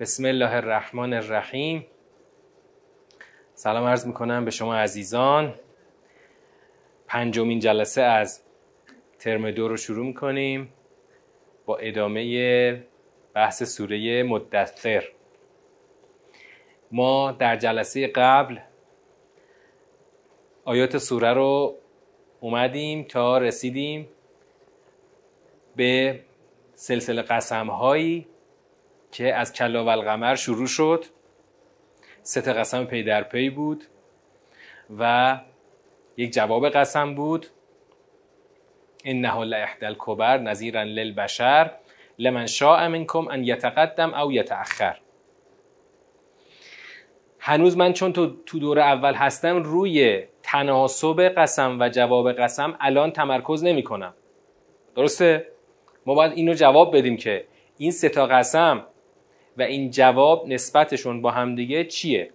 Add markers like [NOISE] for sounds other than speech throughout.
بسم الله الرحمن الرحیم. سلام عرض می‌کنم به شما عزیزان. پنجمین جلسه از ترم دو رو شروع می‌کنیم با ادامه بحث سوره مدثر. ما در جلسه قبل آیات سوره رو اومدیم تا رسیدیم به سلسله قسم هایی که از کلا و القمر شروع شد. سه قسم پی در پی بود و یک جواب قسم بود. انه لاحد الکبر نظیرا للبشر لمن شاء منکم ان یتقدم او یتأخر. هنوز من چون تو تو دور اول هستم روی تناسب قسم و جواب قسم الان تمرکز نمی کنم. درسته؟ ما باید اینو جواب بدیم که این سه تا قسم و این جواب نسبتشون با همدیگه چیه؟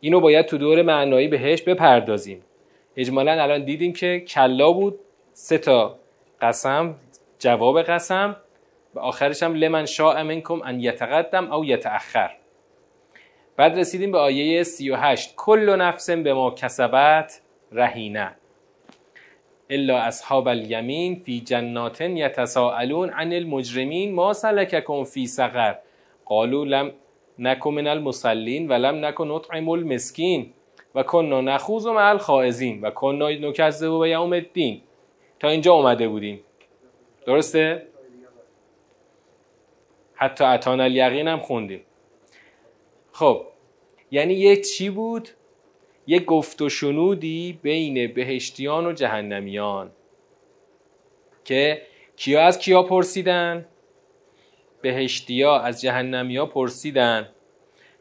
اینو باید تو دور معنایی بهش بپردازیم. اجمالا الان دیدیم که کلا بود سه تا قسم جواب قسم و آخرش هم لمن شاء منکم ان یتقدم او یتأخر. بعد رسیدیم به آیه 38 کل نفس به ما کسبت رهینه. الا اصحاب الیمین فی جنات یتساءلون عن المجرمین ما سلککم فی سقر. قالوا لم نکن من المصلین و لم نطعم المسکین و کنا نخوض مع الخائزین و کنا نکذب به یوم الدین. تا اینجا اومده بودیم. درسته؟ حتی اتان الیقین هم خوندیم. خب یعنی یک چی بود؟ یک گفت و شنودی بین بهشتیان و جهنمیان. که کیا از کیا پرسیدن؟ بهشتیا از جهنمیا پرسیدن.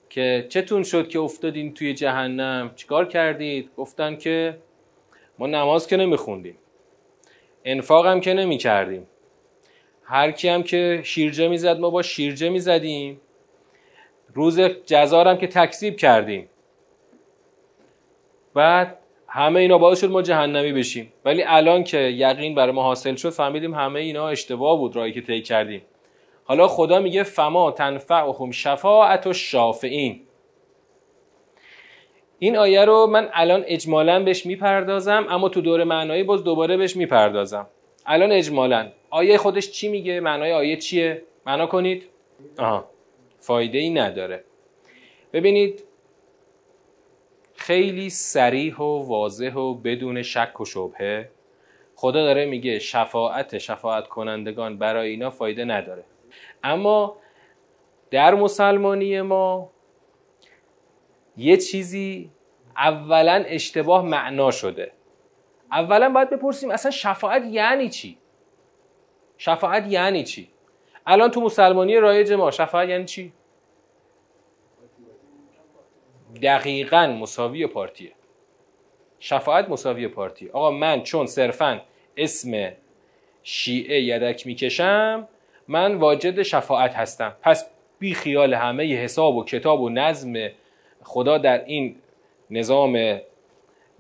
که چتون شد که افتادین توی جهنم؟ چیکار کردید؟ گفتن که ما نماز که نمیخوندیم. انفاق هم که نمی کردیم هر کی هم که شیرجه می‌زد ما با شیرجه می‌زدیم. روز جزارم که تکذیب کردیم. بعد همه اینا باعث شد ما جهنمی بشیم. ولی الان که یقین برای ما حاصل شد فهمیدیم همه اینا اشتباه بود رایی که طی کردیم. حالا خدا میگه فما تنفعهم شفاعت و شافعین این آیه رو من الان اجمالا بهش می‌پردازم اما تو دور معنایی باز دوباره بهش می‌پردازم. الان اجمالا. آیه خودش چی میگه؟ معنای آیه چیه؟ معنا کنید. آها. فایده ای نداره. ببینید خیلی سریح و واضح و بدون شک و شبهه. خدا داره میگه شفاعت شفاعت کنندگان برای اینا فایده نداره. اما در مسلمانی ما یه چیزی اولا اشتباه معنا شده. اولا باید بپرسیم اصلا شفاعت یعنی چی؟ شفاعت یعنی چی؟ الان تو مسلمانی رایج ما شفاعت یعنی چی؟ دقیقا مساوی پارتیه. شفاعت مساوی پارتی آقا من چون صرفا اسم شیعه یدک می‌کشم من واجد شفاعت هستم. پس بی خیال همه حساب و کتاب و نظم خدا در این نظام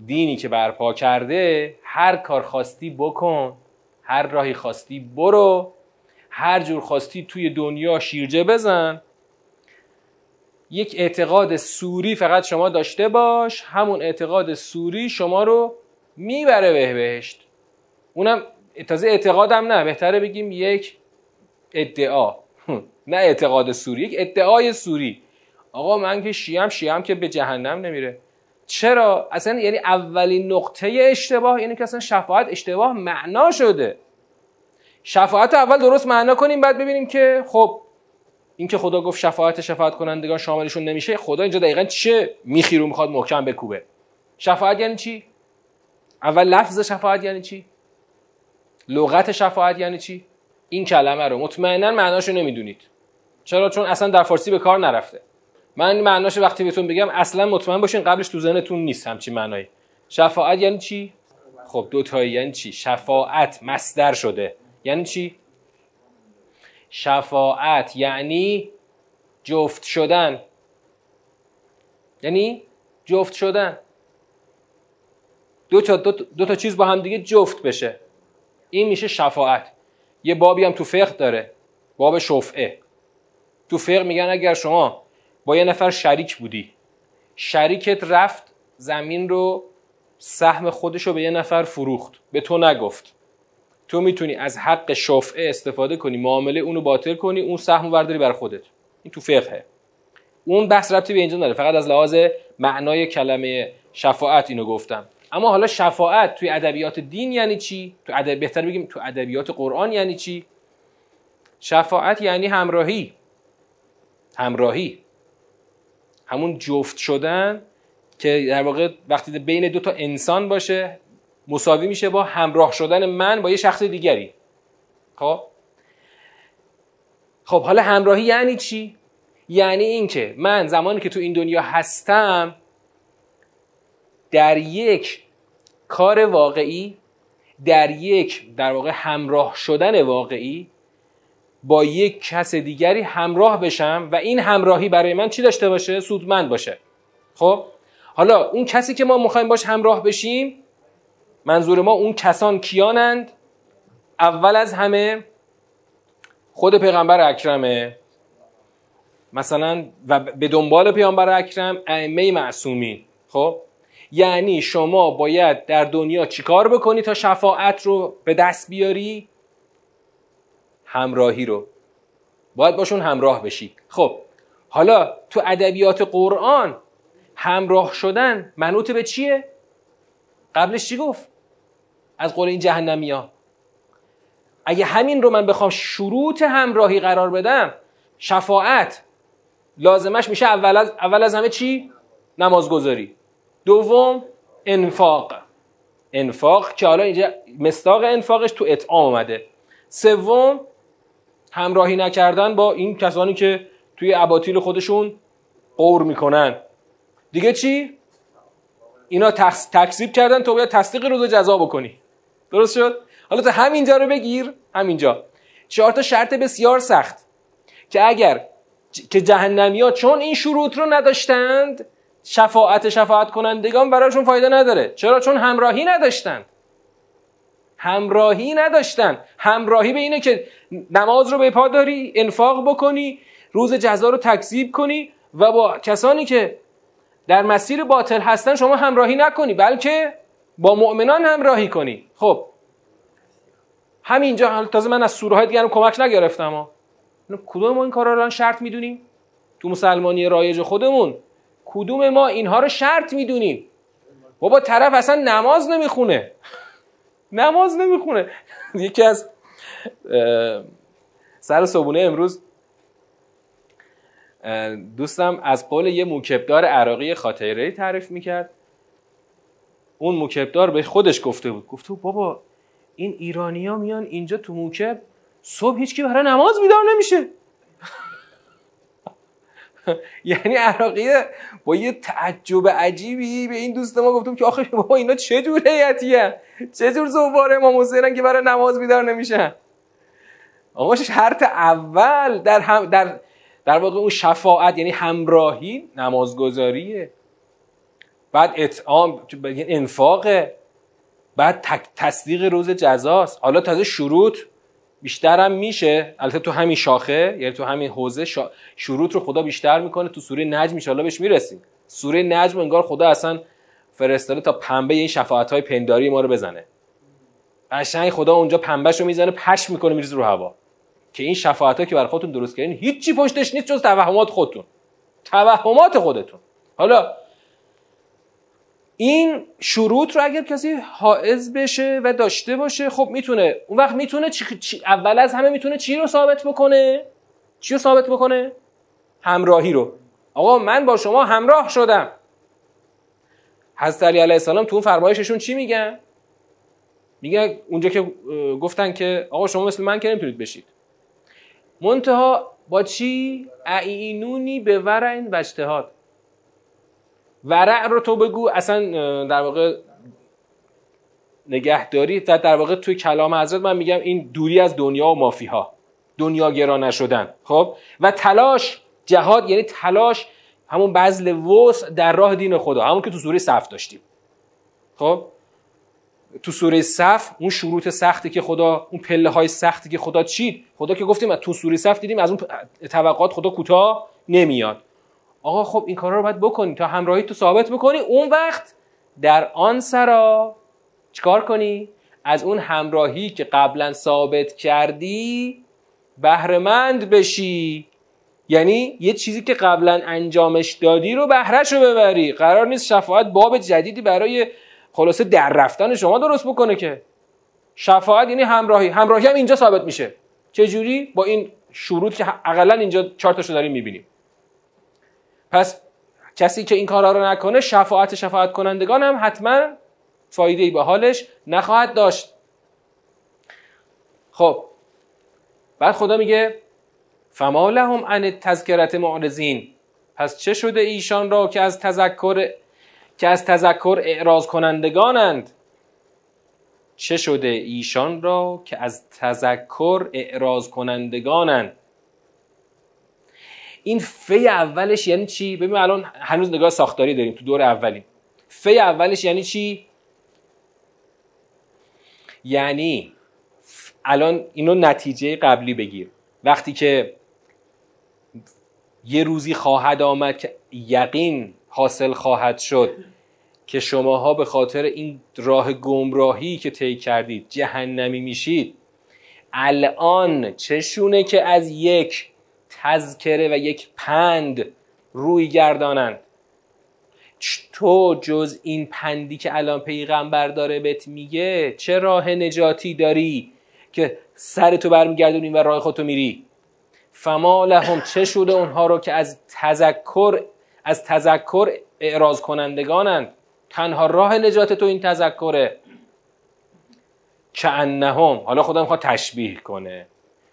دینی که برپا کرده هر کار خواستی بکن هر راهی خواستی برو هر جور خواستی توی دنیا شیرجه بزن. یک اعتقاد سوری فقط شما داشته باش همون اعتقاد سوری شما رو می‌بره به بهشت. اونم تازه اعتقادم نه بهتره بگیم یک ادعا. نه اعتقاد سوری یک ادعای سوری. آقا من که شیعم شیعم که به جهنم نمیره. چرا؟ اصلا یعنی اولین نقطه اشتباه یعنی که اصلا شفاعت اشتباه معنا شده. شفاعت اول درست معنا کنیم بعد ببینیم که خب این که خدا گفت شفاعت شفاعت کنندگان شاملشون نمیشه خدا اینجا دقیقا چه میخی رو می‌خواد محکم بکوبه؟ شفاعت یعنی چی؟ اول لفظ شفاعت یعنی چی؟ لغت شفاعت یعنی چی؟ این کلمه رو. مطمئنا معناشو نمی‌دونید. چرا؟ چون اصلا در فارسی به کار نرفته. من معناش وقتی بهتون بگم اصلا مطمئن باشین قبلش تو ذهنتون نیست همچین معنایی. شفاعت یعنی چی؟ خب دو تایی. یعنی چی؟ شفاعت مصدر شده. یعنی چی؟ شفاعت یعنی جفت شدن. یعنی جفت شدن. دو تا, دو, تا چیز با هم دیگه جفت بشه. این میشه شفاعت. یه بابی هم تو فقه داره. باب شفعه. تو فقه میگن اگر شما با یه نفر شریک بودی شریکت رفت زمین رو سهم خودش رو به یه نفر فروخت. به تو نگفت. تو می‌تونی از حق شفعه استفاده کنی معامله اونو باطل کنی اون سهم ورداری بر خودت. این تو فقهه. اون بحث ربطی به اینجا نداره فقط از لحاظ معنای کلمه شفاعت اینو گفتم. اما حالا شفاعت توی ادبیات دین یعنی چی؟ تو ادب بهتر بگیم تو ادبیات قرآن یعنی چی؟ شفاعت یعنی همراهی. همراهی. همون جفت شدن که در واقع وقتی بین دو تا انسان باشه مساوی میشه با همراه شدن من با یه شخص دیگری. خب؟ خب حالا همراهی یعنی چی؟ یعنی اینکه من زمانی که تو این دنیا هستم در یک کار واقعی در یک در واقع همراه شدن واقعی با یک کس دیگری همراه بشم و این همراهی برای من چی داشته باشه؟ سودمند باشه. خب؟ حالا اون کسی که ما می‌خوایم باش همراه بشیم منظور ما اون کسان کیانند؟ اول از همه خود پیغمبر اکرمه. مثلا و به دنبال پیامبر اکرم ائمه معصومین. خب؟ یعنی شما باید در دنیا چیکار بکنی تا شفاعت رو به دست بیاری؟ همراهی رو. باید باشون همراه بشی. خب حالا تو ادبیات قرآن همراه شدن منوط به چیه؟ قبلش چی گفت؟ از قول این جهنمی ها اگه همین رو من بخوام شروط همراهی قرار بدم شفاعت لازمش میشه اول از, اول از همه چی؟ نمازگذاری. دوم انفاق. انفاق که حالا اینجا مستاق انفاقش تو اطعام اومده. سوم همراهی نکردن با این کسانی که توی اباطیل خودشون قور می‌کنن. دیگه چی؟ اینا تکذیب کردن تو باید تصدیق روز جزا بکنی. درست شد؟ حالا تا همینجا رو بگیر. همینجا. چهار تا شرط بسیار سخت که اگر که جهنمی ها چون این شروط رو نداشتند شفاعت شفاعت کنندگان برایشون فایده نداره. چرا؟ چون همراهی نداشتند. همراهی نداشتن همراهی به اینه که نماز رو به پا داری انفاق بکنی روز جزا رو تکذیب کنی و با کسانی که در مسیر باطل هستن شما همراهی نکنی بلکه با مؤمنان همراهی کنی. خب. همینجا تازه من از سوره های دیگر کمک نگرفتم ها. کدوم ما این کارا رو شرط می‌دونیم؟ تو مسلمانی رایج خودمون. کدوم ما اینها رو شرط می‌دونیم؟ بابا طرف اصلا نماز نمی‌خونه. [LAUGHS] نماز نمی‌خونه. [LAUGHS] یکی از سر صبونه امروز دوستم از قول یه موکبدار عراقی خاطره تعریف می‌کرد. اون موکبدار به خودش گفته بود. گفته بابا این ایرانیا میان اینجا تو موکب صبح هیچکی برای نماز بیدار نمیشه. [LAUGHS] یعنی عراقیه با یه تعجب عجیبی به این دوست ما گفتم که آخه بابا اینا چه جور هیئتیه چه جور زوار امام حسینن که برای نماز بیدار نمیشن؟ آقا شرط اول در هم در در واقع اون شفاعت یعنی همراهی نمازگذاریه بعد اطعام انفاق بعد تصدیق روز جزاست. حالا تازه شروط بیشترم میشه. البته تو همین شاخه یعنی تو همین حوزه شروط رو خدا بیشتر می‌کنه. تو سوره نجم ان بهش می‌رسیم. سوره نجم انگار خدا اصلا فرستاده تا پنبه این شفاعت های پنداری ما رو بزنه. قشنگ خدا اونجا پنبهش رو می‌زنه پش می‌کنه میریزه رو هوا. که این شفاعت که برای خودتون درست کردین هیچی پشتش نیست جز توهمات خودتون. توهمات خودتون. حالا این شروط رو اگر کسی حائز بشه و داشته باشه خب می‌تونه اون وقت می‌تونه چی... اول از همه می‌تونه چی رو ثابت بکنه؟ چی رو ثابت بکنه؟ همراهی رو. آقا من با شما همراه شدم. حضرت علی علیه السلام تو اون فرمایششون چی میگن؟ میگه اونجا که گفتن که آقا شما مثل من که نمی‌تونید بشید. منتها با چی؟ اعینونی به ورع و اجتهاد ورع رو تو بگو اصلا در واقع نگهداری. در واقع توی کلام حضرت من میگم این دوری از دنیا و مافی ها دنیا گرا نشدن. خب؟ و تلاش جهاد یعنی تلاش همون بذل وس در راه دین خدا همون که تو سوره صف داشتیم. خب؟ تو سوره صف اون شروط سختی که خدا اون پله های سختی که خدا چید خدا که گفتیم تو سوره صف دیدیم از اون توقعات خدا کوتاه نمیاد. آقا خب این کارا رو باید بکنی تا همراهی تو ثابت بکنی. اون وقت در آن سرا چیکار کنی؟ از اون همراهی که قبلا ثابت کردی بهرهمند بشی. یعنی یه چیزی که قبلا انجامش دادی رو بهرهش رو ببری. قرار نیست شفاعت باب جدیدی برای خلاصه در رفتن شما درست بکنه که. شفاعت یعنی همراهی. همراهی هم اینجا ثابت میشه. چه جوری با این شروط که اقلا اینجا چهار تاشو داریم می‌بینیم. پس کسی که این کارا رو نکنه شفاعت شفاعت کنندگان هم حتما فایده ای به حالش نخواهد داشت. خب بعد خدا میگه فما لهم عن تذکرت معرضین. پس چه شده ایشان را که از تذکر که از تذکر اعراض کنندگانند؟ چه شده ایشان را که از تذکر اعراض کنندگانند؟ این فی اولش یعنی چی؟ ببین الان هنوز نگاه ساختاری داریم تو دور اولیم. فی اولش یعنی چی؟ یعنی الان اینو نتیجه قبلی بگیر. وقتی که یه روزی خواهد آمد که یقین حاصل خواهد شد که شماها به خاطر این راه گمراهی که طی کردید جهنمی میشید الان چشونه که از یک تذکره و یک پند روی گردانند. تو جز این پندی که الان پیغمبر داره بهت میگه چه راه نجاتی داری که سر تو برمیگردونی و راه خودتو میری؟ فما لهم چه شده اونها رو که از تذکر از تذکر اعراض کنندگانند؟ تنها راه نجات تو این تذکره. که انهم حالا خدا می‌خواد تشبیه کنه.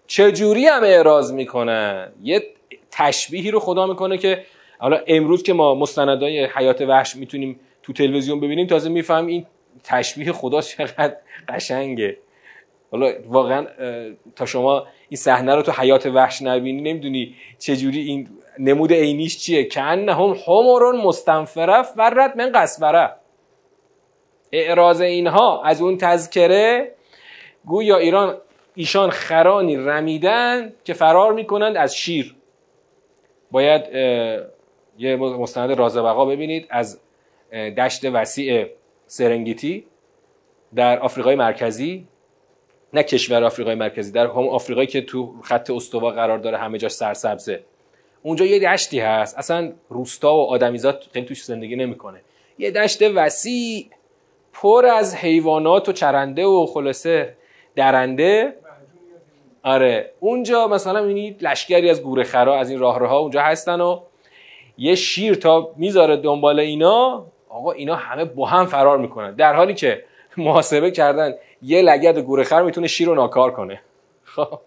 چجوری هم اعراض می‌کنن؟ یه تشبیهی رو خدا می‌کنه که حالا امروز که ما مستندای حیات وحش می‌تونیم تو تلویزیون ببینیم تازه میفهم این تشبیه خدا چقدر قشنگه. حالا واقعا تا شما این صحنه رو تو حیات وحش نبینی نمی‌دونی چجوری این نمود عینیش چیه. که هم حمرون مستنفره فرت من قصبره اعراض اینها از اون تذکره گویا ایران ایشان خرانی رمیدن که فرار می‌کنند از شیر. باید یه مستند رازبقا ببینید از دشت وسیع سرنگیتی در آفریقای مرکزی. نه کشور آفریقای مرکزی در هم آفریقایی که تو خط استوا قرار داره همه جاش سرسبزه. اونجا یه دشتی هست. اصلا روستا و آدمیزاد خیلی توش زندگی نمی‌کنه. یه دشت وسیع پر از حیوانات و چرنده و خلاصه درنده. آره. اونجا مثلا می‌بینید لشکری از گوره خرا از این راهروها اونجا هستن و یه شیر تا می‌ذاره دنبال اینا آقا اینا همه با هم فرار می‌کنن. در حالی که محاسبه کردن یه لگد گوره خر می‌تونه شیر رو ناکار کنه. خب.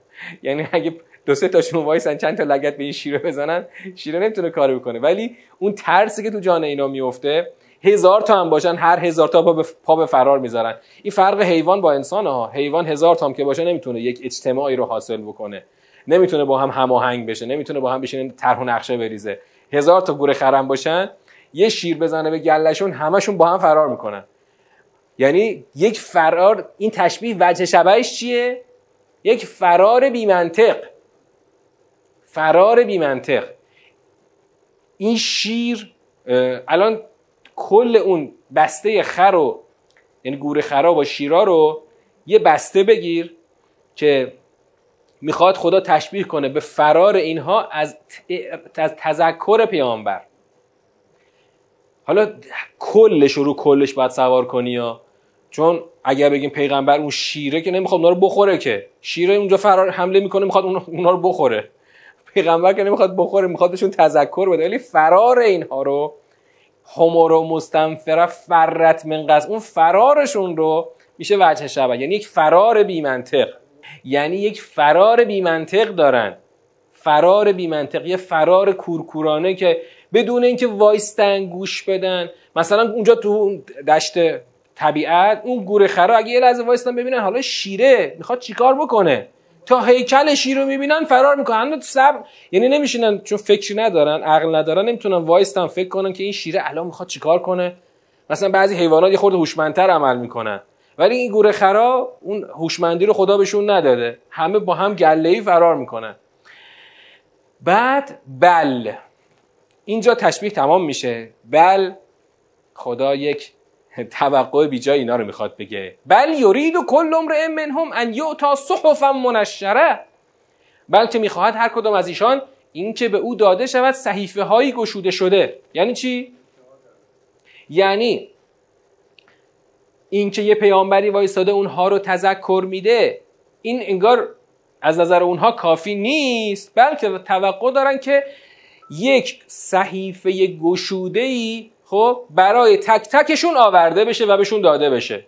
یعنی اگه دو سه تاشون وایسن چند تا لگد به این شیر بزنن شیر نمی‌تونه کاری بکنه. ولی اون ترسی که تو جان اینا میفته هزار تا هم باشن هر هزار تا پا به, پا به فرار می‌ذارن. این فرق حیوان با انسان ها حیوان هزار تا هم که باشه نمی‌تونه یک اجتماعی رو حاصل بکنه. نمی‌تونه با هم هماهنگ بشه نمی‌تونه با هم بشینه طرح و نقشه بریزه. هزار تا گوره خرم باشن یه شیر بزنه به گلشون همشون با هم فرار می‌کنن. یعنی یک فرار این تشبیه وجه شبهش چیه؟ یک فرار بی منطق فرار بی منطق این شیر الان کل اون بسته خر و یعنی گور خرا با شیرا رو یه بسته بگیر که می‌خواد خدا تشبیه کنه به فرار اینها از, از تذکر پیامبر. حالا کلش رو کلش باید سوار کنی یا؟ چون اگر بگیم پیغمبر اون شیره که نمی‌خواد اونا رو بخوره که. شیره اونجا فرار حمله می‌کنه می‌خواد اونا رو بخوره. پیغمبر که نمی‌خواد بخوره می‌خواد بهشون تذکر بده. ولی فرار اینها رو همور و مستنفره فرت من قصد اون فرارشون رو میشه وجه شبه. یعنی یک فرار بیمنطق. یعنی یک فرار بیمنطق دارن. فرار بیمنطق. یه فرار کورکورانه که بدون اینکه وایستن گوش بدن. مثلا اونجا تو دشت طبیعت اون گوره خرا اگه یه لحظه وایستن ببینن حالا شیره. می‌خواد چیکار بکنه؟ تا هیکل شیر رو می‌بینن فرار می‌کنن. سب یعنی نمیشینن چون فکری ندارن عقل ندارن نمی‌تونن وایستن فکر کنن که این شیره الان می‌خواد چیکار کنه. مثلا بعضی حیوانات یه خورده هوشمندتر عمل می‌کنن. ولی این گوره خرا اون هوشمندی رو خدا بهشون نداده. همه با هم گله فرار می‌کنن. بعد بل. اینجا تشبیه تمام میشه. بل خدا یک [LAUGHS] توقع بیجای اینا رو می‌خواد بگه. بل یرید و کل امرئ منهم ان یعطا صحفا منشره بلکه می‌خواهد هر کدام از ایشان اینکه به او داده شود صحیفه هایی گشوده شده. یعنی چی؟ یعنی اینکه یه پیامبری وایستاده اونها رو تذکر میده این انگار از نظر اونها کافی نیست بلکه توقع دارن که یک صحیفه گشوده ای خب برای تک تکشون آورده بشه و بهشون داده بشه.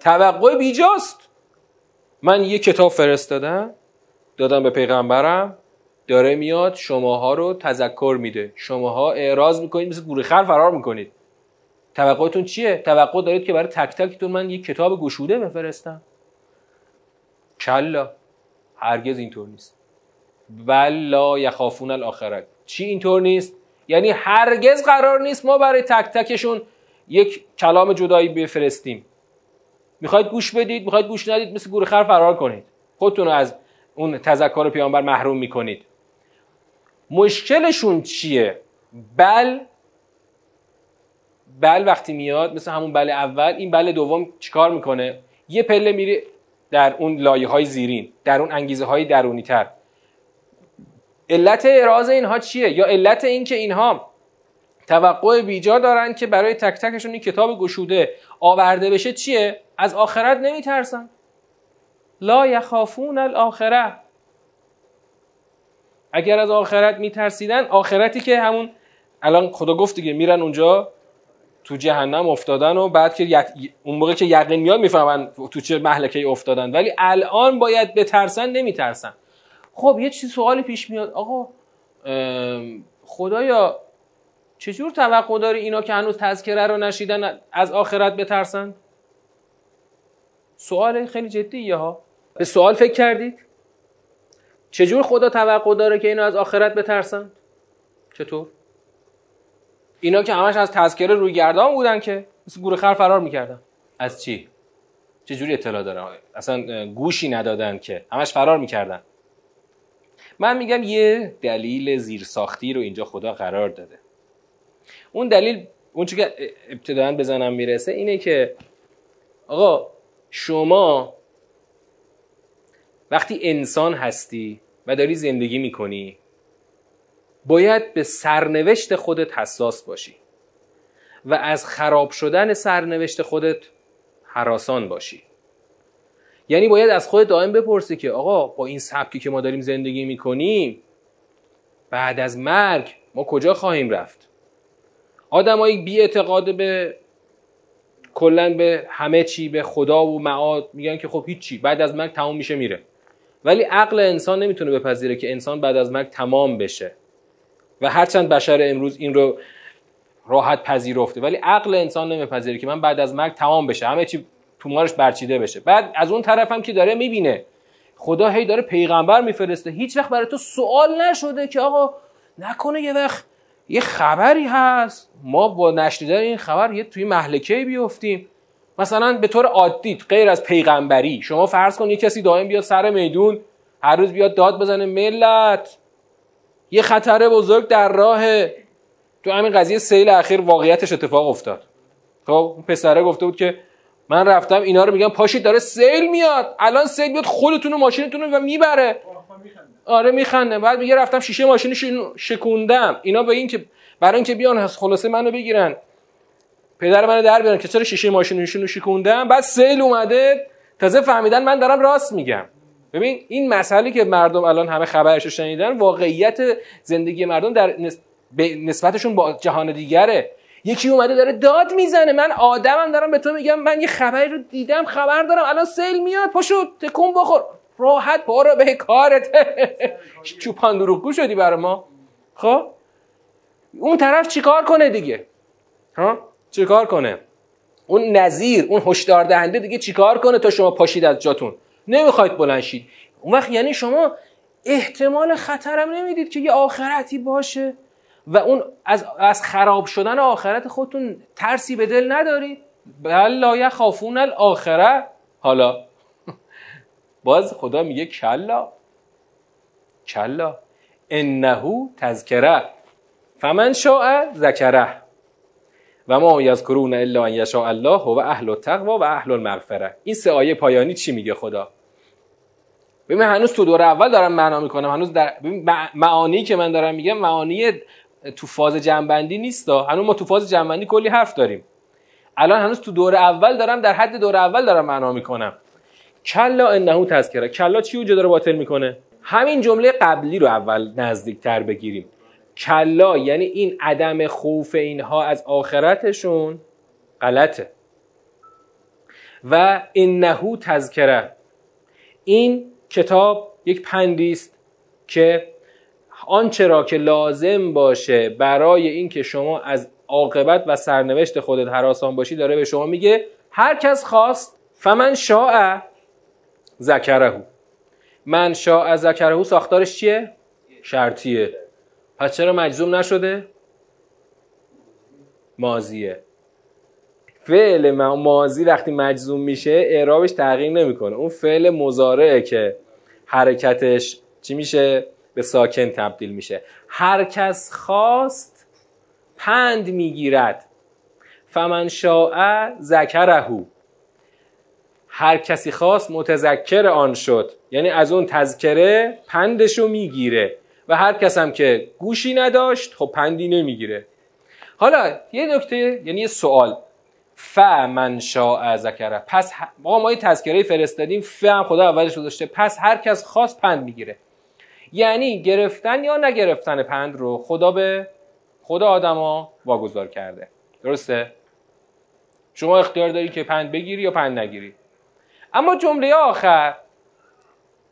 توقع بیجاست. من یه کتاب فرستادم دادم به پیغمبرم داره میاد شماها رو تذکر میده. شماها اعراض می‌کنید مثل گوره خر فرار می‌کنید. توقعتون چیه؟ توقع دارید که برای تک تکتون من یک کتاب گشوده بفرستم. کلا. هرگز اینطور نیست. بلا یخافون الاخرت. چی اینطور نیست؟ یعنی هرگز قرار نیست ما برای تک تکشون یک کلام جدایی بفرستیم. می‌خواید گوش بدید می‌خواید گوش ندید مثل گوره خر فرار کنید. خودتون از اون تذکر پیامبر محروم می‌کنید. مشکلشون چیه؟ بل بل وقتی میاد مثل همون بل اول این بل دوم چیکار می‌کنه؟ یه پله میره در اون لایه های زیرین در اون انگیزه های درونی تر علت اعراض اینها چیه؟ یا علت این که اینها توقع بیجا دارن که برای تک تکشون این کتاب گشوده آورده بشه چیه؟ از آخرت نمیترسن. لا یخافون الاخره اگر از آخرت میترسیدن آخرتی که همون الان خدا گفت دیگه میرن اونجا تو جهنم افتادن و بعد که اون موقع که یقین میاد می‌فهمن تو چه محلکه افتادن. ولی الان باید بترسن نمیترسن. خب یه چیز سوالی پیش میاد. آقا خدایا چجور توقع داری اینا که هنوز تذکره رو نشیدن از آخرت بترسن؟ سوال خیلی جدیه ها. به سوال فکر کردید؟ چجور خدا توقع داره که اینا از آخرت بترسن؟ چطور؟ اینا که همش از تذکره روی گردان بودن که مثل گوره خر فرار می‌کردن. از چی؟ چجوری اطلاع دارن؟ اصلا گوشی ندادن که همش فرار می‌کردن. من میگم یه دلیل زیرساختی رو اینجا خدا قرار داده. اون دلیل اون که ابتداعا بزنم می‌رسه اینه که آقا شما وقتی انسان هستی و داری زندگی می‌کنی باید به سرنوشت خودت حساس باشی و از خراب شدن سرنوشت خودت حراسان باشی. یعنی باید از خودت دائم بپرسی که آقا با این سبکی که ما داریم زندگی می‌کنیم بعد از مرگ ما کجا خواهیم رفت؟ آدمایی بی اعتقاد به کلا به همه چی به خدا و معاد میگن که خب هیچی بعد از مرگ تمام میشه میره. ولی عقل انسان نمی‌تونه بپذیره که انسان بعد از مرگ تمام بشه. و هرچند بشر امروز این رو راحت پذیرفته. ولی عقل انسان نمیپذیره که من بعد از مرگ تمام بشه. همه چی تومارش برچیده بشه. بعد از اون طرف هم که داره می‌بینه خدا هی داره پیغمبر میفرسته. هیچ وقت برای تو سوال نشده که آقا نکنه یه وقت یه خبری هست. ما با نشنیدن این خبر یه توی محلکه بیفتیم؟ مثلا به طور عادی غیر از پیغمبری. شما فرض کن یه کسی دائم بیاد سر میدون هر روز بیاد داد بزنه ملت. یه خطر بزرگ در راه تو همین قضیه سیل اخیر واقعیتش اتفاق افتاد. خب اون پسره گفته بود که من رفتم اینا رو میگم پاشید داره سیل میاد. الان سیل میاد خودتون و ماشینتون و می‌بره. آره میخنده بعد میگه رفتم شیشه ماشین شکوندم. اینا به این که برای اینکه بیان خلاصه منو بگیرن. پدر منو در بیارن که چرا شیشه ماشینشون رو شکوندم؟ بعد سیل اومده. تازه فهمیدن من دارم راست میگم. ببین این مسئله که مردم الان همه خبرش شنیدن واقعیت زندگی مردم در نسبتشون با جهان دیگره. یکی اومده داره داد می‌زنه. من آدمم دارم به تو میگم من یه خبری رو دیدم خبر دارم. الان سیل میاد. پاشو تکون بخور. راحت برو به کارت. [LAUGHS] چوپان دروغگو شدی برای ما. خب؟ اون طرف چیکار کنه دیگه؟ ها؟ چیکار کنه؟ اون نظیر اون هشدار دهنده دیگه چیکار کنه تا شما پاشید از جاتون؟ نمی‌خواید بلنشید اون وقت یعنی شما احتمال خطرم نمی‌دید که یه آخرتی باشه. و اون از, از خراب شدن آخرت خودتون ترسی به دل ندارید بل لا یخافون الاخره حالا. [LAUGHS] باز خدا میگه کلا. کلا. انه تذکره. فمن شاء ذکره. و ما یذکرون الا ان یشاء الله و اهل التقوا و اهل المغفره. این سه آیه پایانی چی میگه خدا؟ ببین هنوز تو دور اول دارم معنا می‌کنم. هنوز در معانی که من دارم میگم معانی تو فاز جنبندی نیست هنوز ما تو فاز جنبندی کلی حرف داریم. الان هنوز تو دور اول دارم در حد دور اول دارم معنا می‌کنم. کلا انه تذکره. کلا چی وجود داره باطل می‌کنه؟ همین جمله قبلی رو اول نزدیکتر بگیریم. کلا یعنی این عدم خوف اینها از آخرتشون غلطه. و انه تذکره. این کتاب یک پندی است که آنچه را که لازم باشه برای اینکه شما از عاقبت و سرنوشت خودت حراسان باشی داره به شما میگه هر کس خواست فمن شاء ذکرهو من شاء ذکرهو ساختارش چیه؟ شرطیه. پس چرا مجزوم نشده؟ مازیه فعل مازی وقتی مجزوم میشه اعرابش تغییر نمی‌کنه. اون فعل مزارعه که حرکتش چی میشه؟ به ساکن تبدیل میشه. هر کس خواست پند می‌گیرد. فمن شاء ذکرهو هر کسی خواست متذکر آن شد. یعنی از اون تذکره پندشو می‌گیره. و هر کس هم که گوشی نداشت خب پندی نمی‌گیره. حالا یه نکته یعنی یه سوال. ف من شاء ذکره. پس ما ما یه تذکره فرستادیم ف هم خدا اولش گذاشته. پس هر کس خواست پند می‌گیره. یعنی گرفتن یا نگرفتن پند رو خدا به خدا آدما واگذار کرده. درسته؟ شما اختیار داری که پند بگیری یا پند نگیری؟ اما جمله آخر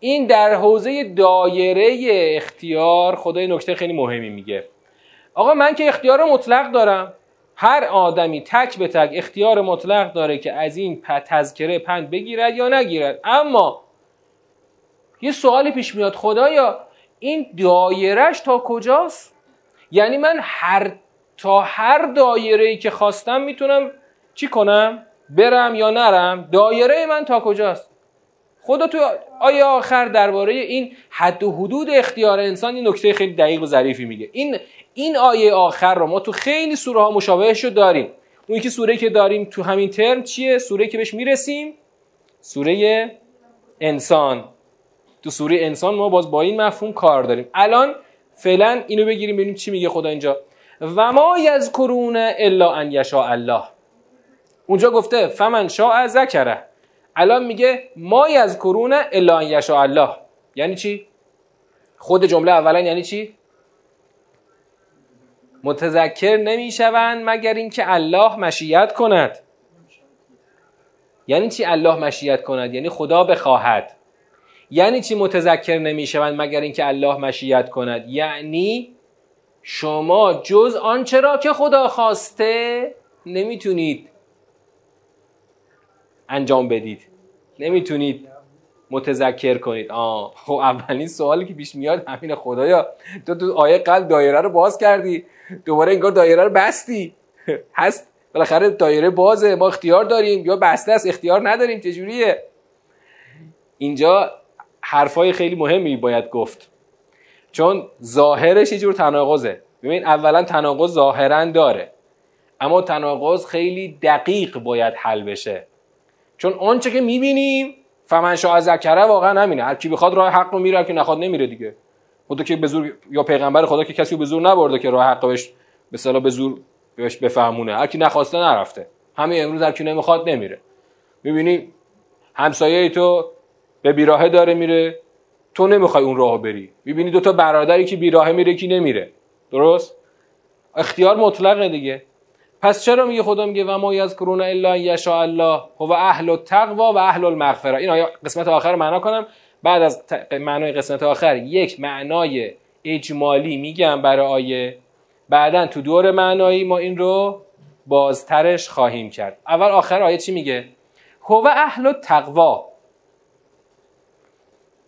این در حوزه دایره اختیار خدای نکته خیلی مهمی میگه. آقا من که اختیار مطلق دارم هر آدمی تک به تک اختیار مطلق داره که از این تذکره پند بگیرد یا نگیرد. اما یه سوالی پیش میاد خدایا این دایرهش تا کجاست؟ یعنی من هر تا هر دایره ای که خواستم می‌تونم چی کنم؟ برم یا نرم؟ دایره من تا کجاست؟ خدا تو آیه آخر درباره این حد و حدود اختیار انسان این نکته خیلی دقیق و ظریفی میگه. این این آیه آخر رو ما تو خیلی سوره ها مشابهش رو داریم. اون که سوره که داریم تو همین ترم چیه؟ سوره که بهش می‌رسیم؟ سوره انسان. تو سوره انسان ما باز با این مفهوم کار داریم. الان فعلا اینو بگیریم ببینیم چی میگه خدا اینجا. و ما یذکرون الا ان یشاء الله. اونجا گفته فمن شاء ذکره. الان میگه ما یذکرون الا ان یشاء الله. یعنی چی؟ خود جمله اولا یعنی چی؟ متذکر نمی‌شوند مگر اینکه الله مشیت کند. یعنی چی الله مشیت کند؟ یعنی خدا بخواهد. یعنی چی متذکر نمی‌شوند مگر اینکه الله مشیت کند؟ یعنی شما جز آنچه را که خدا خواسته نمی‌تونید انجام بدید. نمی‌تونید متذکر کنید. آه خب اولین سوالی که پیش میاد همین خدایا. تو تو آیه قلب دایره رو باز کردی. دوباره انگار دایره رو بستی. [LAUGHS] هست. بالاخره دایره بازه. ما اختیار داریم. یا بسته است اختیار نداریم. چجوریه؟ اینجا حرفای خیلی مهمی باید گفت. چون ظاهرش یه جور تناقضه. ببین اولا تناقض ظاهرا داره. اما تناقض خیلی دقیق باید حل بشه. چون آنچه که می‌بینیم فمن شاء ذکره واقعا همینه. هر کی بخواد راه حق رو میره که نخواد نمیره دیگه. خدا که به یا پیغمبر خدا که کسی رو به زور نبرده که راه حق بهش به صلاح به زور بهش بفهمونه. هر کی نخواسته نرفته. همین امروز هر کی نمی‌خواد نمیره. می‌بینی همسایه تو به بیراهه داره میره. تو نمی‌خوای اون راه بری. می‌بینی دو تا برادری که بیراهه میره کی نمیره. درست؟ اختیار مطلقه دیگه. پس چرا میگه خدا میگه و ما کرونا الا یشاء الله و اهل التقوا و اهل المغفره. این آیا قسمت آخر معنا کنم. بعد از معنای قسمت آخر یک معنای اجمالی میگم برای آیه. بعدا تو دور معنایی ما این رو بازترش خواهیم کرد. اول آخر آیه چی میگه؟ هو اهل التقوا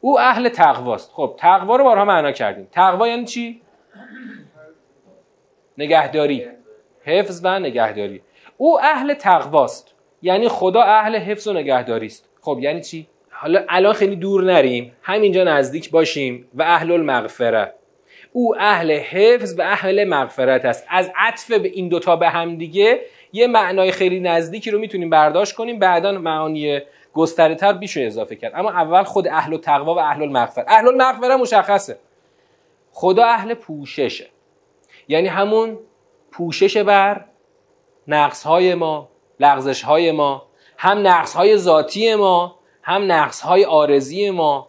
او اهل تقواست. خب تقوا رو بارها معنا کردیم. تقوا یعنی چی؟ نگهداری. حفظ و نگهداری. او اهل تقواست. یعنی خدا اهل حفظ و نگهداری است خب یعنی چی؟ حالا الان خیلی دور نریم. همینجا نزدیک باشیم و اهل المغفره. او اهل حفظ و اهل مغفرت است. از عطف به این دوتا به هم دیگه یه معنای خیلی نزدیکی رو می‌تونیم برداشت کنیم. بعدا معانی گستره تر بیشو اضافه کرد. اما اول خود اهل تقوا و اهل المغفره اهل المغفره مشخصه. خدا اهل پوششه. یعنی همون پوشش بر نقص های ما لغزش های ما هم نقص های ذاتی ما هم نقص های آرزی ما.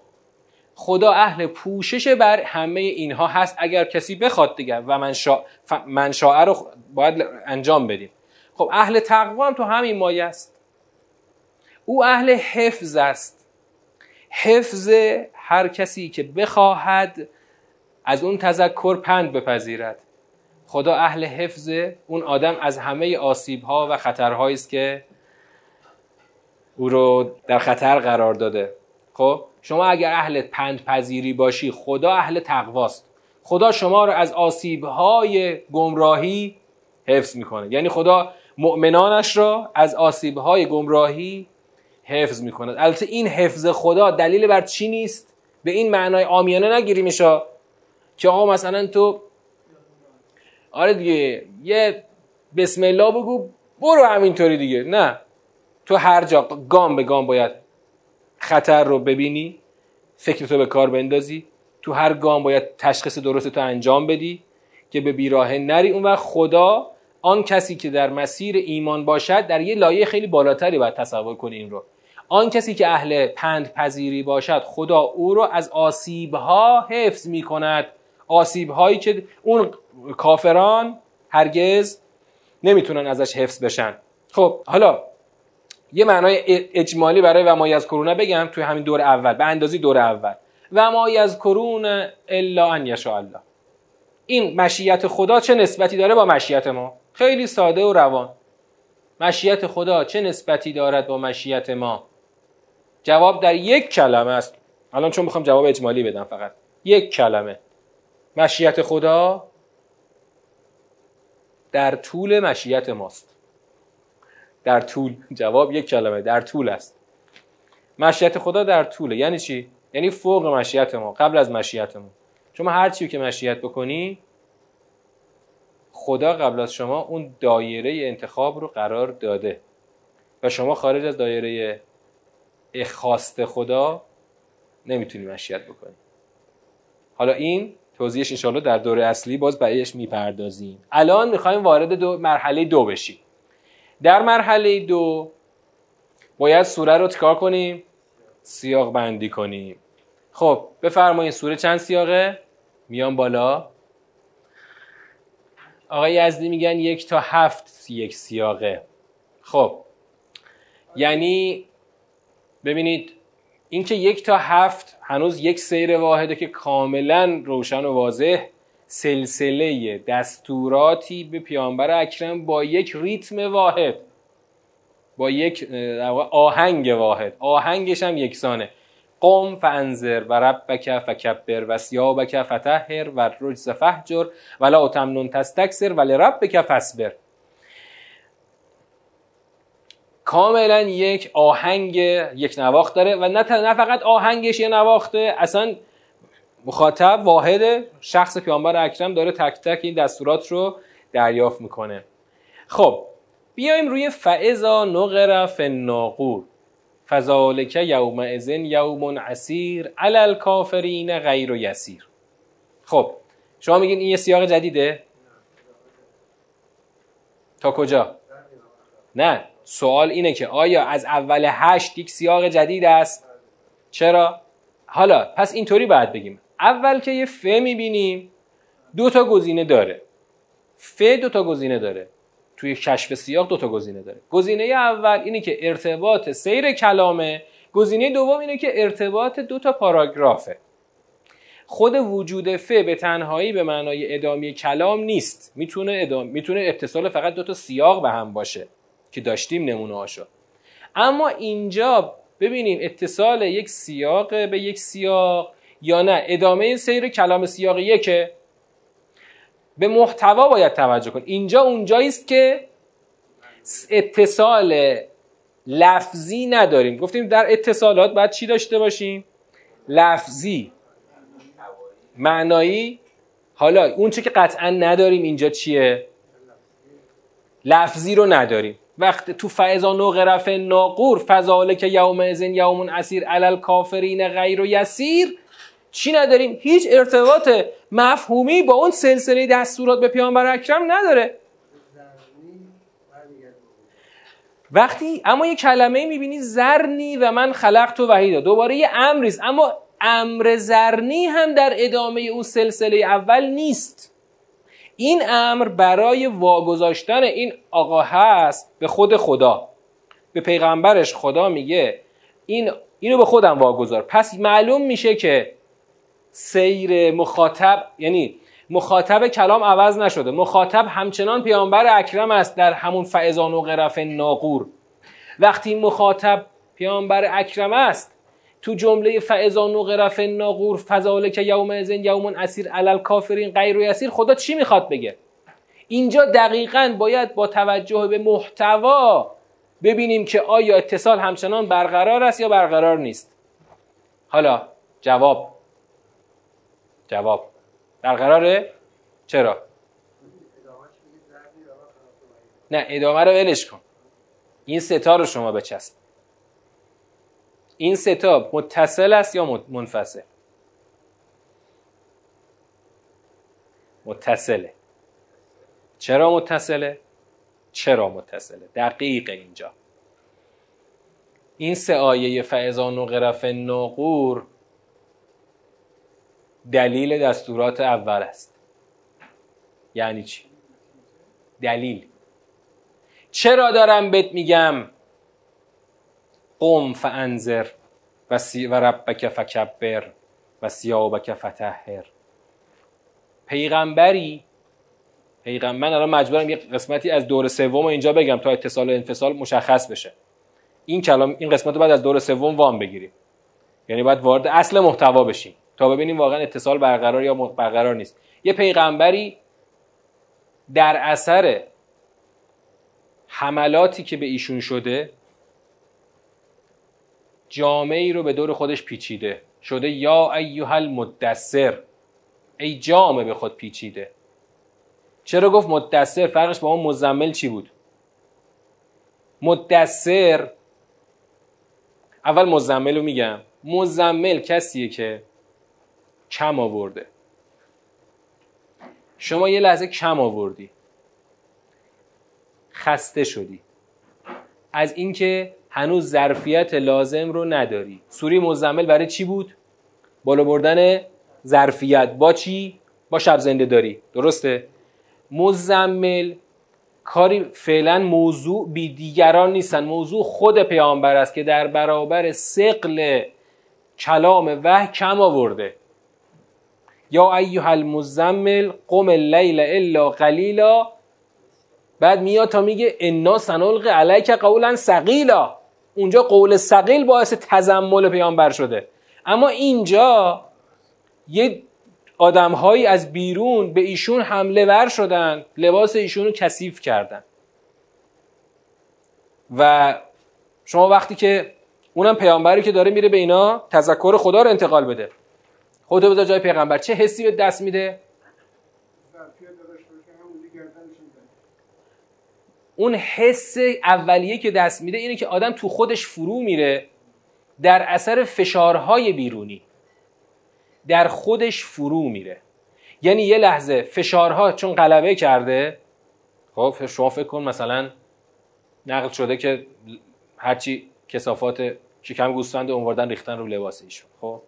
خدا اهل پوشش بر همه اینها هست. اگر کسی بخواد دیگه و من منشاء رو باید انجام بدیم. خب اهل تقوا هم تو همین مایه است. او اهل حفظ است. حفظ هر کسی که بخواهد از اون تذکر پند بپذیرد. خدا اهل حفظ اون آدم از همه آسیب ها و خطرهایی است که او رو در خطر قرار داده. خب شما اگر اهل پند پذیری باشی خدا اهل تقواست خدا شما رو از آسیب های گمراهی حفظ می‌کنه. یعنی خدا مؤمنانش را از آسیب های گمراهی حفظ می‌کند. البته این حفظ خدا دلیل بر چی نیست؟ به این معنای آمیانه نگیریمشا که آقا مثلا تو آره دیگه یه بسم الله بگو برو همینطوری دیگه. نه. تو هر جا گام به گام باید خطر رو ببینی فکر تو به کار بندازی. تو هر گام باید تشخیص درست تو انجام بدی که به بیراه نری. اون وقت خدا آن کسی که در مسیر ایمان باشد در یه لایه خیلی بالاتری باید تصور کنی این رو. آن کسی که اهل پند پذیری باشد خدا او رو از آسیب ها حفظ می کند آسیب هایی که اون کافران هرگز نمی‌تونن ازش حفظ بشن. خب حالا یه معنای اجمالی برای و ما از کرونا بگم توی همین دور اول به اندازی دور اول. و ما از کرون الا ان یشاء الله. این مشیت خدا چه نسبتی داره با مشیت ما؟ خیلی ساده و روان. مشیت خدا چه نسبتی دارد با مشیت ما؟ جواب در یک کلمه است. الان چون می‌خوام جواب اجمالی بدم فقط. یک کلمه. مشیت خدا در طول مشیت ماست. در طول. جواب یک کلمه. در طول است. مشیت خدا در طوله. یعنی چی؟ یعنی فوق مشیت ما قبل از مشیت ما. شما هر چی که مشیت بکنی خدا قبل از شما اون دایره انتخاب رو قرار داده. و شما خارج از دایره خواست خدا نمی‌تونی مشیت بکنی حالا این توضیحش انشاءالله در دوره اصلی باز بهش می‌پردازیم. الان می‌خوایم وارد دو مرحله دو بشیم. در مرحله دو باید سوره رو تکار کنیم؟ سیاق بندی کنیم. خب بفرمایید سوره چند سیاقه؟ میان بالا. آقای یزدی میگن یک تا هفت یک سیاقه. خب یعنی ببینید اینکه یک تا هفت هنوز یک سیر واحده که کاملا روشن و واضح سلسله دستوراتی به پیامبر اکرم با یک ریتم واحد با یک آهنگ واحد. آهنگش هم یکسانه. قم فانذر و ربک فکبر و سیابک فتحر و رجز فهجر ولا تمنون تستکسر ولی ربک فصبر کاملا یک آهنگ یک نواخت داره و نه, نه فقط آهنگش یه نواخته اصلا مخاطب واحد شخص پیامبر اکرم داره تک تک این دستورات رو دریافت می‌کنه. خب بیایم روی فعضا نقر فناقور فذالک ازن یوم عسیر علی الکافرین غیر و یسیر. خب شما میگین این یه سیاق جدیده؟ تا کجا؟ نه. سوال اینه که آیا از اول هشت یک سیاق جدید است؟ چرا؟ حالا پس اینطوری باید بگیم. اول که یه ف می‌بینیم دو تا گزینه داره. ف دو تا گزینه داره. توی کشف سیاق دو تا گزینه داره. گزینه اول اینه که ارتباط سیر کلامه. گزینه دوم اینه که ارتباط دو تا پاراگرافه. خود وجود ف به تنهایی به معنای ادامه کلام نیست. می‌تونه ادام... می‌تونه اتصال فقط دو تا سیاق به هم باشه. که داشتیم نمونه هاشو. اما اینجا ببینیم اتصال یک سیاق به یک سیاق یا نه. ادامه سیر کلام سیاق یکه. به محتوا باید توجه کن. اینجا اونجایی است که اتصال لفظی نداریم. گفتیم در اتصالات باید چی داشته باشیم؟ لفظی. معنایی. حالا اون چه که قطعا نداریم اینجا چیه؟ لفظی رو نداریم. وقت تو فعضا نقرف ناقور فضاله که یوم ازن یومون اسیر علل کافرین غیر و یسیر چی نداریم؟ هیچ ارتباط مفهومی با اون سلسله دستورات به پیامبر اکرم نداره. وقتی اما یه کلمه می‌بینی زرنی و من خلق تو وحیدا. دوباره یه امریست اما امر زرنی هم در ادامه اون سلسله اول نیست. این امر برای واگذاشتن این آقا هست به خود خدا. به پیغمبرش خدا میگه این اینو به خودم واگذار. پس معلوم میشه که سیر مخاطب یعنی مخاطب کلام عوض نشده. مخاطب همچنان پیامبر اکرم است در همون فعزان و غرف ناقور. وقتی مخاطب پیامبر اکرم است تو جمله فعزان و غرف ناقور فضاله که یوم ازن یوم اسیر علل کافرین غیر یسیر خدا چی می‌خواد بگه؟ اینجا دقیقا باید با توجه به محتوا ببینیم که آیا اتصال همچنان برقرار است یا برقرار نیست. حالا جواب. جواب. برقراره؟ چرا؟ نه ادامه رو ولش کن. این ستا رو شما بچسب. این ستا متصل است یا منفصل؟ متصله. چرا متصله؟ چرا متصله؟ دقیق اینجا. این سه آیه فعضان و غرف نقور دلیل دستورات اول است. یعنی چی؟ دلیل. چرا دارم بهت میگم؟ قم فانذر و, سی و ربک فکبر و سیابک فتحر. پیغمبری پیغمبر من الان مجبورم یه قسمتی از دور سوم اینجا بگم تا اتصال و انفصال مشخص بشه. این کلام این قسمت رو بعد از دور سوم وام بگیریم. یعنی باید وارد اصل محتوا بشیم تا ببینیم واقعا اتصال برقرار یا برقرار نیست. یه پیغمبری در اثر حملاتی که به ایشون شده جامعه ای رو به دور خودش پیچیده. شده یا ایها المدثر. ای جامعه به خود پیچیده. چرا گفت مدثر؟ فرقش با اون مزمل چی بود؟ مدثر اول مزمل رو میگم. مزمل کسیه که کم آورده. شما یه لحظه کم آوردی. خسته شدی. از اینکه هنوز ظرفیت لازم رو نداری. سوری مزمل برای چی بود؟ بالا بردن ظرفیت. با چی؟ با شب زنده داری. درسته؟ مزمل کاری فعلا موضوع بی دیگران نیستن. موضوع خود پیامبر است که در برابر سقل کلام وحی کم آورده. یا ایها المزمل قم اللیل الا قلیلا. بعد میاد تا میگه انا سنلق علیک قولا ثقیلا. اونجا قول ثقیل باعث تزمل پیامبر شده. اما اینجا یه آدمهایی از بیرون به ایشون حمله ور شدن لباس ایشون رو کثیف کردن. و شما وقتی که اونم پیامبری که داره میره به اینا تذکر خدا رو انتقال بده. خودتو بذار جای پیغمبر چه حسی به دست میده؟ اون حس اولیه که دست میده اینه که آدم تو خودش فرو میره در اثر فشارهای بیرونی. در خودش فرو میره. یعنی یه لحظه فشارها چون غلبه کرده خب شما فکر کن مثلا نقل شده که هرچی کسافات شکم گوسفند اونوردن ریختن رو لباس ایشون. خب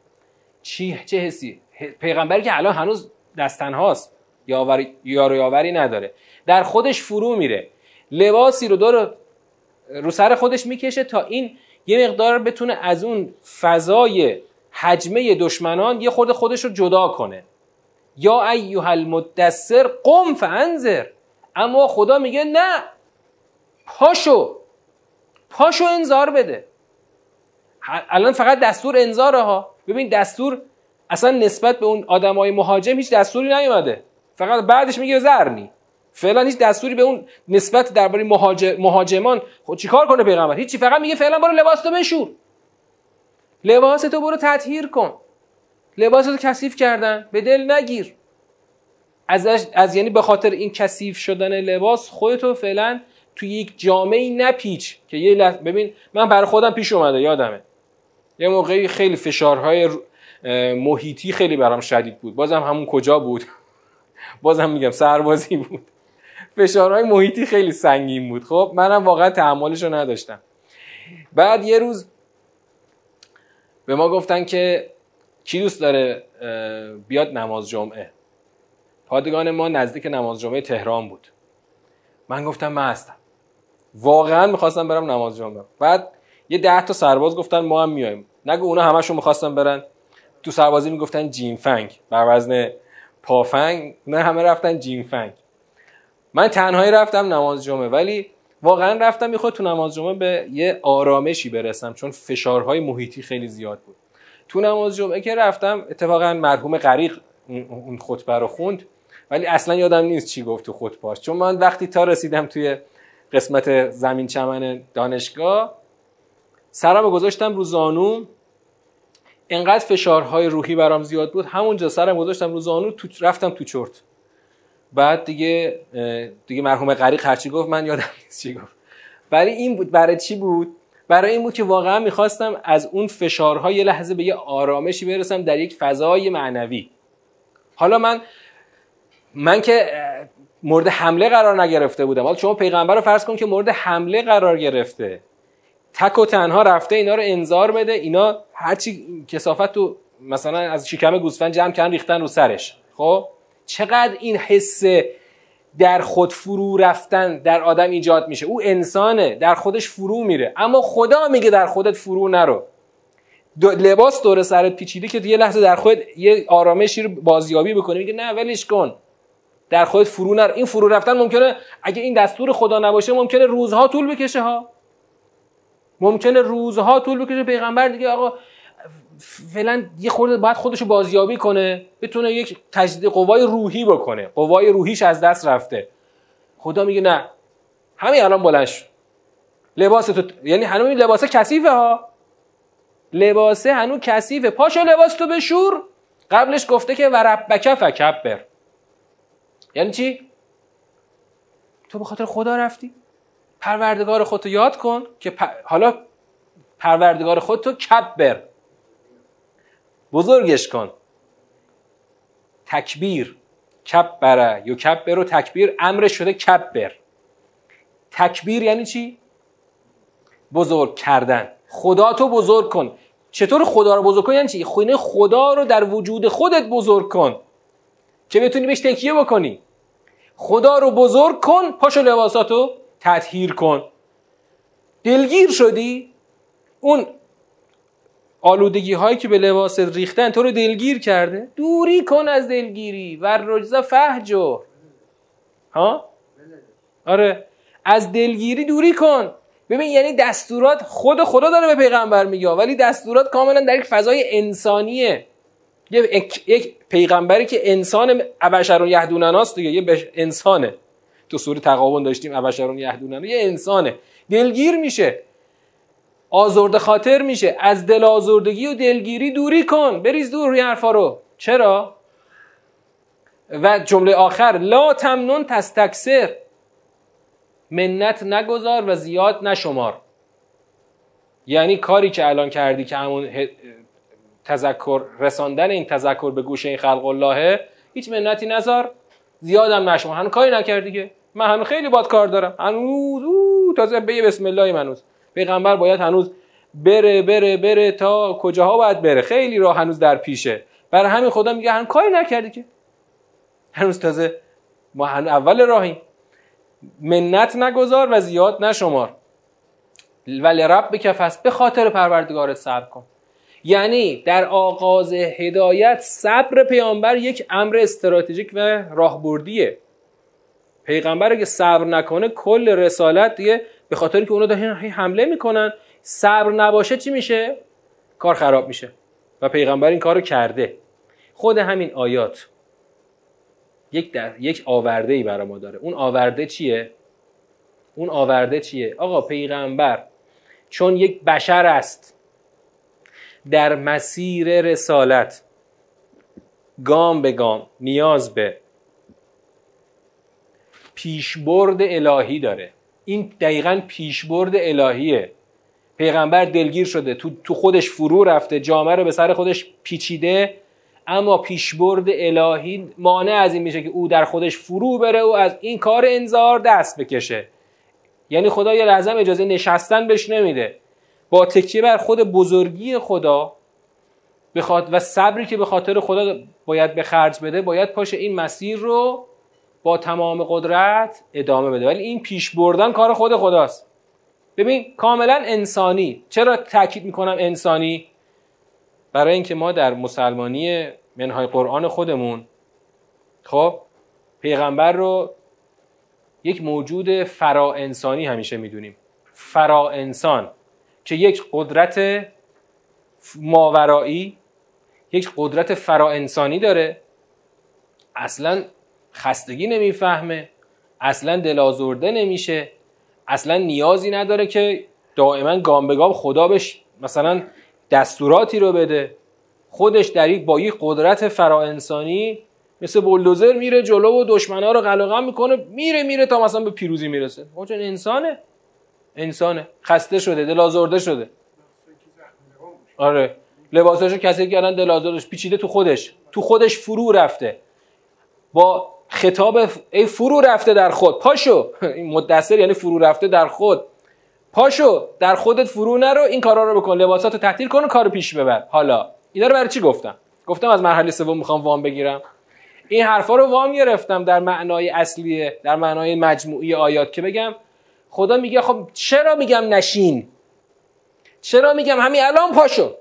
چی چه حسی؟ پیغمبری که الان هنوز دستن هاست یاوری یار یاوری نداره. در خودش فرو میره. لباسی رو داره رو سر خودش می‌کشه تا این یه مقدار بتونه از اون فضای حجمه دشمنان یه خورده خودش رو جدا کنه. یا ایها المدثر قم فانذر. اما خدا میگه نه پاشو پاشو انذار بده. الان فقط دستور انذاره ها ببین دستور اصلا نسبت به اون آدمای مهاجم هیچ دستوری نیومده. فقط بعدش میگه زرنی. فعلا هیچ دستوری به اون نسبت درباره مهاجر، مهاجمان خود چیکار کنه پیغمبر؟ هیچی فقط میگه فعلا برو لباس تو بشور. لباس تو برو تطهیر کن. لباس تو کثیف کردن. به دل نگیر. از, از یعنی به خاطر این کثیف شدن لباس خودتو فعلا تو یک جامعه نپیچ که یه لحظه ببین من برای خودم پیش اومده یادمه. یه موقعی خیلی فشارهای محیطی خیلی برام شدید بود. بازم همون کجا بود؟ [LAUGHS] بازم میگم سربازی بود. فشارهای محیطی خیلی سنگین بود. خب منم واقعا تحملش رو نداشتم. بعد یه روز به ما گفتن که کی دوست داره بیاد نماز جمعه. پادگان ما نزدیک نماز جمعه تهران بود. من گفتم من هستم. واقعا می‌خواستم برم نماز جمعه. بعد یه ده تا سرباز گفتن ما هم میایم نگو اونا همشون می‌خواستن برن. تو سربازی می‌گفتن جیمفنگ بر وزن پافنگ نه همه رفتن جیمفنگ من تنهایی رفتم نماز جمعه ولی واقعا رفتم می‌خواد تو نماز جمعه به یه آرامشی برسم چون فشارهای محیطی خیلی زیاد بود. تو نماز جمعه که رفتم اتفاقا مرحوم غریق اون خطبه رو خوند ولی اصلا یادم نیست چی گفت تو خطبهاش. چون من وقتی تا رسیدم توی قسمت زمین چمن دانشگاه سرم گذاشتم رو زانو. انقدر فشارهای روحی برام زیاد بود همونجا سرم گذاشتم رو زانو تو رفتم تو چرت. بعد دیگه دیگه مرحوم غریق هرچی گفت من یادم نیست چی گفت. برای این بود برای چی بود؟ برای این بود که واقعا می‌خواستم از اون فشارها یه لحظه به یه آرامشی برسم در یک فضای معنوی. حالا من من که مورد حمله قرار نگرفته بودم. حالا شما پیغمبر رو فرض کن که مورد حمله قرار گرفته. تک و تنها رفته اینا رو انذار بده اینا هرچی کسافت تو مثلا از شکم گوسفند جمع کردن ریختن رو سرش. خب؟ چقدر این حس در خود فرو رفتن در آدم ایجاد میشه. او انسانه در خودش فرو میره. اما خدا میگه در خودت فرو نرو. لباس دور سرت پیچیده که یه لحظه در خود یه آرامشی رو بازیابی بکنی میگه نه ولش کن. در خودت فرو نرو. این فرو رفتن ممکنه اگه این دستور خدا نباشه ممکنه روزها طول بکشه ها. ممکنه روزها طول بکشه. پیغمبر دیگه آقا فعلا یه خورده باید خودش رو بازیابی کنه بتونه یک تجدید قوای روحی بکنه. قوای روحیش از دست رفته. خدا میگه نه. همین الان بلند لباس تو یعنی هنوز لباسه کثیفه ها. لباسه هنوز کثیفه. پاشو لباس تو بشور. قبلش گفته که وربک فکبر. یعنی چی؟ تو به خاطر خدا رفتی. پروردگار خودتو یاد کن که حالا پروردگار خودتو کبر. بزرگش کن. تکبیر. کبره یا کبر و تکبیر. امر شده کبر تکبیر یعنی چی؟ بزرگ کردن. خدا تو بزرگ کن. چطور خدا رو بزرگ کن؟ یعنی چی؟ خونه خدا رو در وجود خودت بزرگ کن. که بتونی بهش تکیه بکنی؟ خدا رو بزرگ کن. پاشو لباساتو تطهیر کن. دلگیر شدی. اون آلودگی هایی که به لباس ریختن تو رو دلگیر کرده. دوری کن از دلگیری. و رجزا فهجو ها؟ آره. از دلگیری دوری کن. ببین یعنی دستورات خود خدا داره به پیغمبر میگه. ولی دستورات کاملا در یک فضای انسانیه. یک پیغمبری که انسان ابشرون یهدونناست دیگه. یه انسانه. تو سوره تقابل داشتیم ابشرون یهدوننا. یه انسانه. دلگیر میشه. آزرده خاطر میشه. از دل آزردگی و دلگیری دوری کن. بریز دور روی حرفا رو. چرا؟ و جمله آخر لا تمنون تستکسر منت نگذار و زیاد نشمار. یعنی کاری که الان کردی که همون تذکر رساندن این تذکر به گوش این خلق اللهه هیچ منتی نذار. زیادم نشمار. هنوز کاری نکردی که؟ من هنوز خیلی باد کار دارم. هنوز تازه به بسم الله منوز. پیغمبر باید هنوز بره بره بره تا کجاها باید بره؟ خیلی راه هنوز در پیشه. برای همین خدا میگه هنوز کاری نکردی که. هنوز تازه ما هنوز اول راهیم. منت نگذار و زیاد نشمار. ولی رب بکفست به خاطر پروردگارت صبر کن. یعنی در آغاز هدایت صبر پیامبر یک امر استراتژیک و راهبردیه. پیغمبر اگه صبر نکنه کل رسالت دیگه به خاطر که اونا دارن حمله می‌کنن صبر نباشه چی میشه؟ کار خراب میشه. و پیغمبر این کارو کرده. خود همین آیات یک در... یک آورده ای برای ما داره. اون آورده چیه؟ اون آورده چیه؟ آقا پیغمبر چون یک بشر است در مسیر رسالت گام به گام نیاز به پیشبرد الهی داره. این دقیقا پیشبرد الهیه. پیغمبر دلگیر شده تو, تو خودش فرو رفته جامعه رو به سر خودش پیچیده. اما پیشبرد الهی مانع از این میشه که او در خودش فرو بره و از این کار انذار دست بکشه. یعنی خدا یه لحظه اجازه نشستن بهش نمیده. با تکیه بر خود بزرگی خدا و صبری که به خاطر خدا باید به خرج بده باید پاش این مسیر رو با تمام قدرت ادامه بده. ولی این پیش بردن کار خود خداست. ببین کاملا انسانی. چرا تاکید می‌کنم انسانی؟ برای اینکه ما در مسلمانی منهای قرآن خودمون خب پیغمبر رو یک موجود فرا انسانی همیشه می‌دونیم. فرا انسان. که یک قدرت ماورایی یک قدرت فرا انسانی داره. اصلا خستگی نمی‌فهمه. اصلا دلازرده نمیشه. اصلا نیازی نداره که دائما گام به گام خدا بهش مثلا دستوراتی رو بده. خودش در با یک قدرت فرا انسانی مثل بولدوزر میره جلو و دشمنا رو قلقم می‌کنه. میره میره تا مثلا به پیروزی می‌رسه. چون انسانه. انسانه. خسته شده دل شده. آره. لباساشو کسی کردن دل پیچیده تو خودش. تو خودش فرو رفته. با خطاب ای فرو رفته در خود. پاشو. [LAUGHS] این مدثر یعنی فرو رفته در خود. پاشو. در خودت فرو نرو. این کارا رو بکن. لباساتو تعطیل کن و کارو پیش ببر. حالا. اینا رو برای چی گفتم؟ گفتم از مرحله سوم می‌خوام وام بگیرم. این حرفا رو وام گرفتم در معنای اصلی در معنای مجموعی آیات که بگم. خدا میگه خب چرا میگم نشین؟ چرا میگم همین الان پاشو.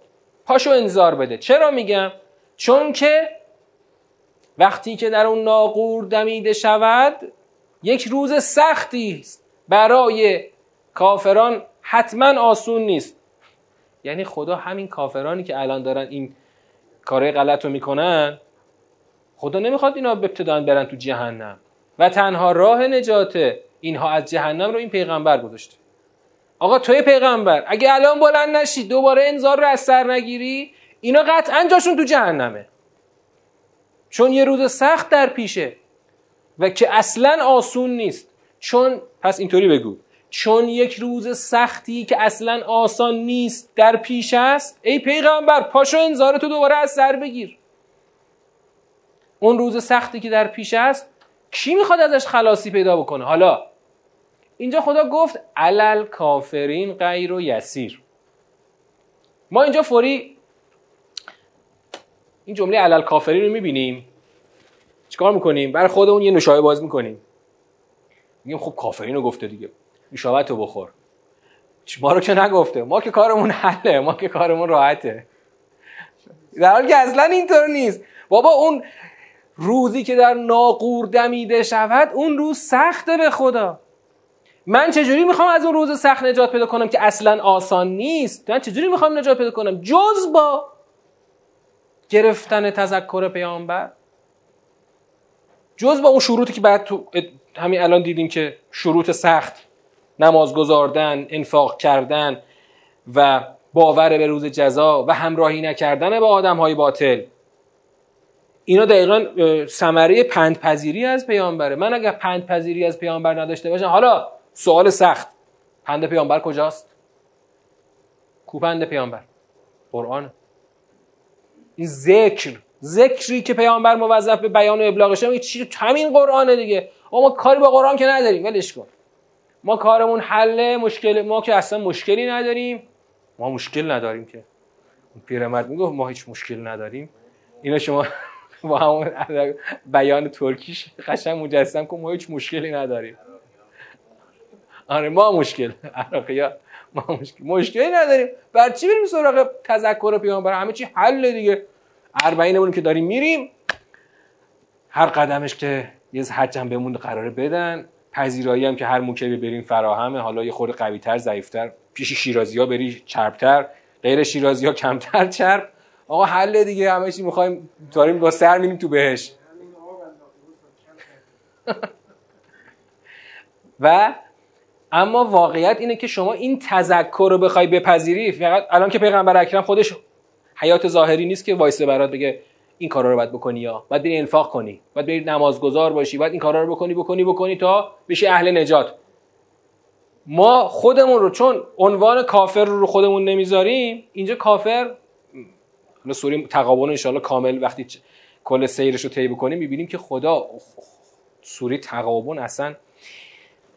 پاشو انذار بده. چرا میگم؟ چون که وقتی که در اون ناقور دمیده شود یک روز سختی است. برای کافران حتما آسون نیست. یعنی خدا همین کافرانی که الان دارن این کارهای غلط رو می‌کنن خدا نمی‌خواد اینا ابتدا برن تو جهنم. و تنها راه نجات اینها از جهنم رو این پیغمبر گذاشته. آقا توی پیغمبر اگه الان بلند نشی دوباره انذار رو از سر نگیری اینا قطعا جاشون تو جهنمه. چون یه روز سخت در پیشه و که اصلا آسون نیست. چون پس اینطوری بگو. چون یک روز سختی که اصلا آسان نیست در پیش است ای پیغمبر پاشو انذار تو دوباره از سر بگیر. اون روز سختی که در پیش است کی می‌خواد ازش خلاصی پیدا بکنه؟ حالا اینجا خدا گفت علل کافرین غیر و یسیر. ما اینجا فوری این جمله علل کافرین رو می‌بینیم. چیکار می‌کنیم؟ برای خودمون یه نوشابه باز می‌کنیم. میگیم خب کافرین رو گفته دیگه. نوشابه تو بخور ما رو که نگفته. ما که کارمون حله. ما که کارمون راحته. در حالی که اصلا اینطور نیست. بابا اون روزی که در ناقور دمیده شود اون روز سخته به خدا. من چجوری می‌خوام از اون روز سخت نجات پیدا کنم که اصلا آسان نیست؟ من چجوری می‌خوام نجات پیدا کنم؟ جز با گرفتن تذکر پیامبر؟ جز با اون شروطی که بعد تو همین الان دیدیم که شروط سخت نماز گذاردن انفاق کردن و باور به روز جزا و همراهی نکردن با آدم های باطل. اینا دقیقا ثمره پندپذیری از پیامبره. من اگر پندپذیری از پیامبر نداشته باشم حالا سوال سخت. پند پیامبر کجاست؟ کو پند پیامبر؟ قرآن این ذکر ذکری که پیامبر موظف به بیان و ابلاغشه چی همین قرآنه دیگه. ما کاری با قرآن که نداریم ولش کن. ما کارمون حل مشکل ما که اصلا مشکلی نداریم. ما مشکل نداریم که. پیرمرد می‌گفت ما هیچ مشکل نداریم. اینا شما [LAUGHS] با همون بیان ترکیش قشنگ مجسم کن ما هیچ مشکلی نداریم. آره ما مشکل. عراقی ما مشکل مشکلی نداریم. بر چی بریم سراغ تذکر پیامبر همه چی حل دیگه. اربعینمون که داریم میریم. هر قدمش که یه حجم بهمون قراره بدن. پذیرایی هم که هر موکبی بریم فراهمه. حالا یه خورده قویتر ضعیفتر. پیش شیرازی ها بری چربتر. غیر شیرازی ها کمتر چرب. آقا حل دیگه. همه چی می‌خوایم داریم با سر میریم تو بهش. [LAUGHS] و اما واقعیت اینه که شما این تذکر رو بخوای بپذیری فقط الان که پیغمبر اکرم خودش حیات ظاهری نیست که وایسه برات بگه این کارا رو باید بکنی یا باید بری انفاق کنی باید بری نمازگزار باشی باید این کارا رو بکنی بکنی بکنی تا بشی اهل نجات. ما خودمون رو چون عنوان کافر رو خودمون نمی‌ذاریم اینجا کافر حالا سوری تقابل انشاءالله کامل وقتی کل سیرش رو طی بکنیم می‌بینیم که خدا سوری تقابل اصلا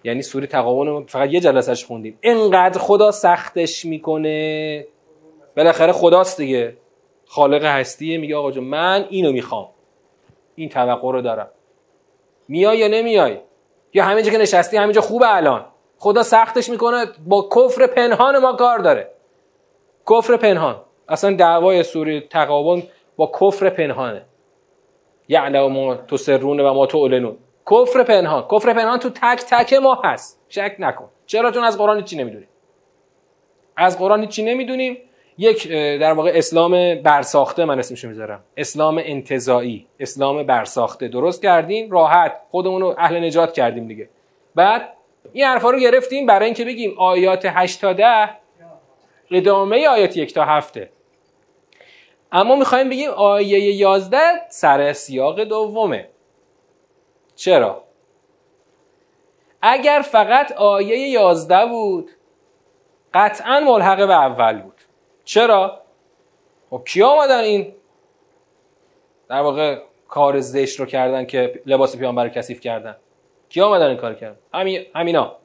یعنی سوری تقابل فقط یه جلسش خوندیم. اینقدر خدا سختش می‌کنه. بالاخره خداست دیگه. خالق هستیه میگه آقا جون من اینو می‌خوام. این توقع رو دارم. میای یا نمیای؟ یا همینجا که نشستی همینجا خوبه الان. خدا سختش می‌کنه با کفر پنهان ما کار داره. کفر پنهان. اصلا دعوای سوری تقابل با کفر پنهانه. یعلم ما تسرون و ما تعلنون. کفر پنهان. کفر پنهان تو تک تک ما هست. شک نکن. چرا؟ چون از قرآن چی نمی‌دونیم. از قرآن چی نمی‌دونیم؟ یک در واقع اسلام برساخته من اسمشو می‌ذارم. اسلام انتظایی اسلام برساخته. درست کردیم راحت. خودمون رو اهل نجات کردیم دیگه. بعد این حرفا رو گرفتیم برای اینکه بگیم آیات 8 تا 10 ادامه آیات 1 تا 7 اما می‌خوایم بگیم آیه 11 سر سیاق دومه. چرا؟ اگر فقط آیه 11 بود قطعا ملحق به اول بود. چرا؟ خب کیا آمدن این؟ در واقع کار زشت رو کردن که لباس پیامبر رو کثیف کردن. کی آمدن این کار کردن؟ همین همینا.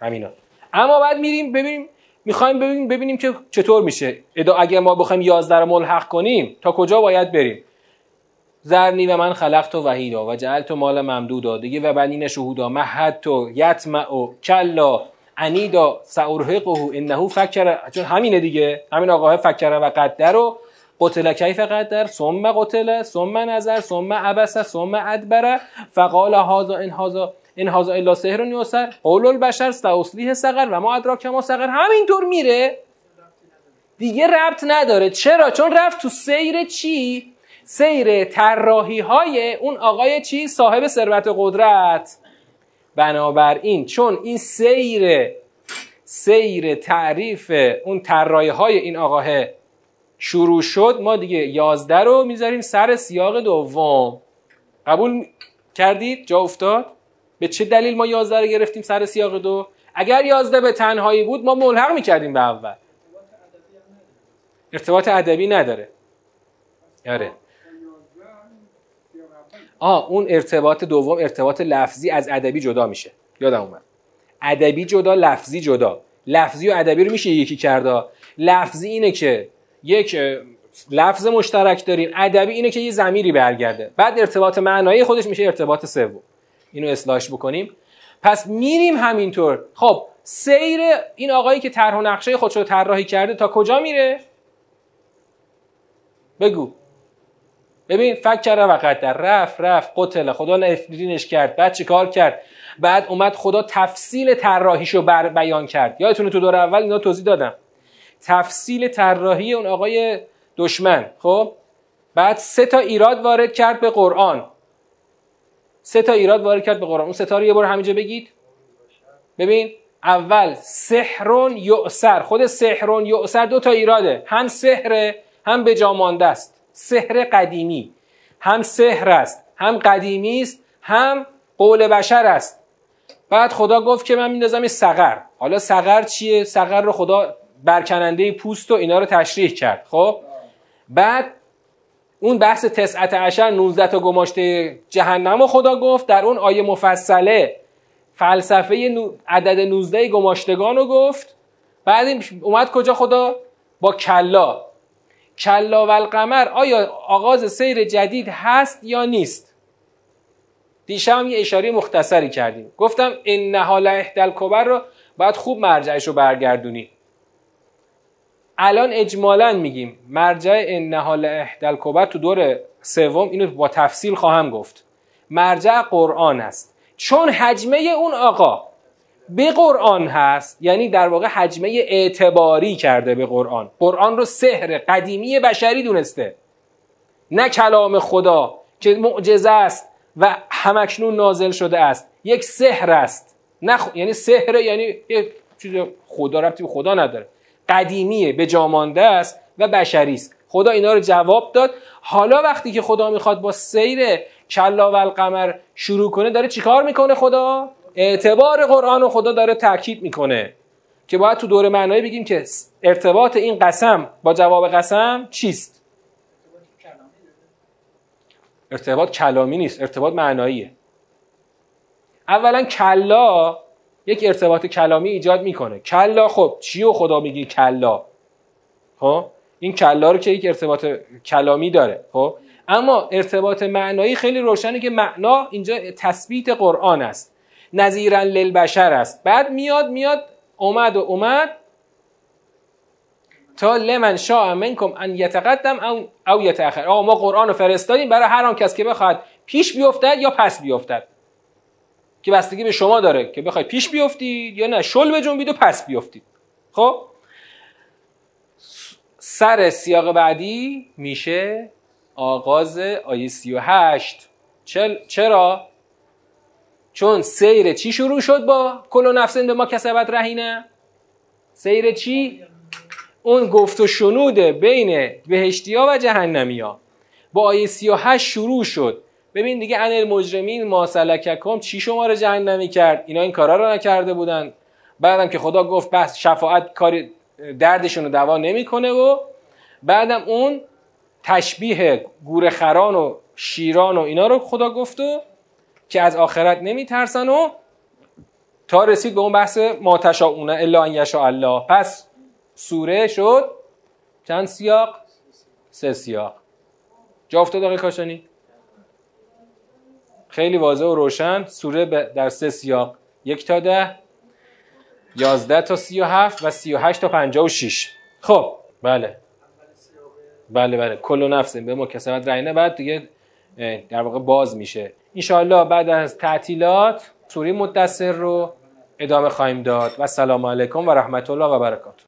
همینا. اما بعد میریم ببینیم می‌خوایم ببینیم ببینیم که چطور میشه. اگه ما بخوایم 11 رو ملحق کنیم تا کجا باید بریم؟ زرنی و من خلقت و وحیدا و جعلت مال ممدودا دیگه و بنین شهودا مهد تو یتمع و کلا انیدا سأرهقه انه فکر. چون همینه دیگه. همین آقاه فکر و قدر رو قتل کیف قدر. ثم قتل ثم نظر ثم عبس ثم ادبر. فقال هذا ان هذا این هذا الا سحر یوسر قول البشر استوصلیه سقر و ما ادراک ما سقر همینطور میره. دیگه ربط نداره. چرا؟ چون رفت تو سیر چی؟ سیر طراحی های اون آقای چی؟ صاحب ثروت قدرت. بنابراین چون این سیر سیر تعریف اون طراحی های این آقاه شروع شد ما دیگه یازده رو می‌ذاریم سر سیاق دوم. قبول کردید؟ جا افتاد؟ به چه دلیل ما یازده رو گرفتیم سر سیاق دو؟ اگر یازده به تنهایی بود ما ملحق می‌کردیم به اول. ارتباط ادبی نداره. آره. آه اون ارتباط دوم ارتباط لفظی از ادبی جدا میشه. یادم اومد. ادبی جدا لفظی جدا. لفظی و ادبی رو میشه یکی کرده. لفظی اینه که یک لفظ مشترک داریم. ادبی اینه که یه زمیری برگرده. بعد ارتباط معنایی خودش میشه ارتباط سوم. اینو اصلاحش بکنیم. پس میریم همینطور. خب سیر این آقایی که طرح و نقشه خودش رو طراحی کرده تا کجا میره؟ بگو. ببین فکر و قدر رفت رفت قتل خدا نفرینش کرد بعد چی کار کرد؟ بعد اومد خدا تفصیل طراحیشو بر بیان کرد. یادتونه تو دور اول اینا توضیح دادم. تفصیل طراحی اون آقای دشمن خب؟ بعد سه تا ایراد وارد کرد به قرآن. سه تا ایراد وارد کرد به قرآن. اون سه تا رو یه بار همینجا بگید. ببین اول سحرون یؤسر خود سحرون یؤسر دو تا ایراده. هم سحر هم به است. سحر قدیمی. هم سحر است هم قدیمی است هم قول بشر است. بعد خدا گفت که من میندازم این سقر. حالا سقر چیه؟ سقر رو خدا برکننده پوست و اینا رو تشریح کرد. خب؟ بعد اون بحث تسعت عشر 19 تا گماشته جهنم خدا گفت. در اون آیه مفصله فلسفه عدد 19 گماشتگان رو گفت. بعد اومد کجا خدا؟ با کلا. کلا و القمر آیا آغاز سیر جدید هست یا نیست؟ دیشب یه اشاره مختصری کردیم. گفتم این نهال احدل کبر رو باید خوب مرجعش رو برگردونی. الان اجمالا میگیم مرجع ان نهال احدل کبر تو دور سوم اینو با تفصیل خواهم گفت. مرجع قرآن است. چون حجمه اون آقا به قرآن هست یعنی در واقع حجمه اعتباری کرده به قرآن. قرآن رو سحر قدیمی بشری دونسته. نه کلام خدا که معجزه است و همکنون نازل شده است. یک سحر است. نه یعنی سحر یعنی یه چیز خدا ربطی به خدا نداره. قدیمیه به جامانده است و بشری است. خدا اینا رو جواب داد. حالا وقتی که خدا می‌خواد با سیر کلا و القمر شروع کنه داره چیکار می‌کنه خدا؟ اعتبار قرآن و خدا داره تاکید می‌کنه که باید تو دور معنایی بگیم که ارتباط این قسم با جواب قسم چیست؟ ارتباط کلامی نیست ارتباط معناییه. اولا کلا یک ارتباط کلامی ایجاد می‌کنه. کلا خب چی و خدا میگی کلا؟ خب؟ این کلا رو که یک ارتباط کلامی داره خب؟ اما ارتباط معنایی خیلی روشنه که معنا اینجا تثبیت قرآن است. نظیرا للبشر است. بعد میاد میاد اومد و اومد. تا لمن شاء منکم ان یتقدم او, او یتأخر. آقا ما قرآن رو فرستادیم برای هر آن کس که بخواد پیش بیفتد یا پس بیفتد. که بستگی به شما داره که بخواید پیش بیفتید یا نه. شل بجنبید و پس بیفتید. خب؟ سر سیاق بعدی میشه آغاز آیه 38 چرا؟ چون سیر چی شروع شد با کل نفس به ما کسبت رهینه؟ سیر چی؟ اون گفت و شنود بین بهشتی ها و جهنمی ها با آیه 38 شروع شد ببین دیگه ان المجرمین ما سلککم چی شما رو جهنمی کرد اینا این کارا رو نکرده بودن بعدم که خدا گفت بس شفاعت کاری دردشون رو دوا نمی‌کنه و بعدم اون تشبیه گورخران و شیران و اینا رو خدا گفت و که از آخرت نمیترسن و تا رسید به اون بحث ما تشاؤون الا ان یشاء الله. پس سوره شد. چند سیاق؟ سه سیاق. جا افتاد آقای کاشانی؟ خیلی واضح و روشن. سوره در سه سیاق. یک تا ده یازده تا سی و هفت و سی و هشت تا پنجاه و شیش. خب بله. بله بله. کل نفس به مکسبت رعینه بعد دیگه در واقع باز میشه. انشاءالله بعد از تعطیلات سوره مدثر رو ادامه خواهیم داد. و سلام علیکم و رحمت الله و برکاته.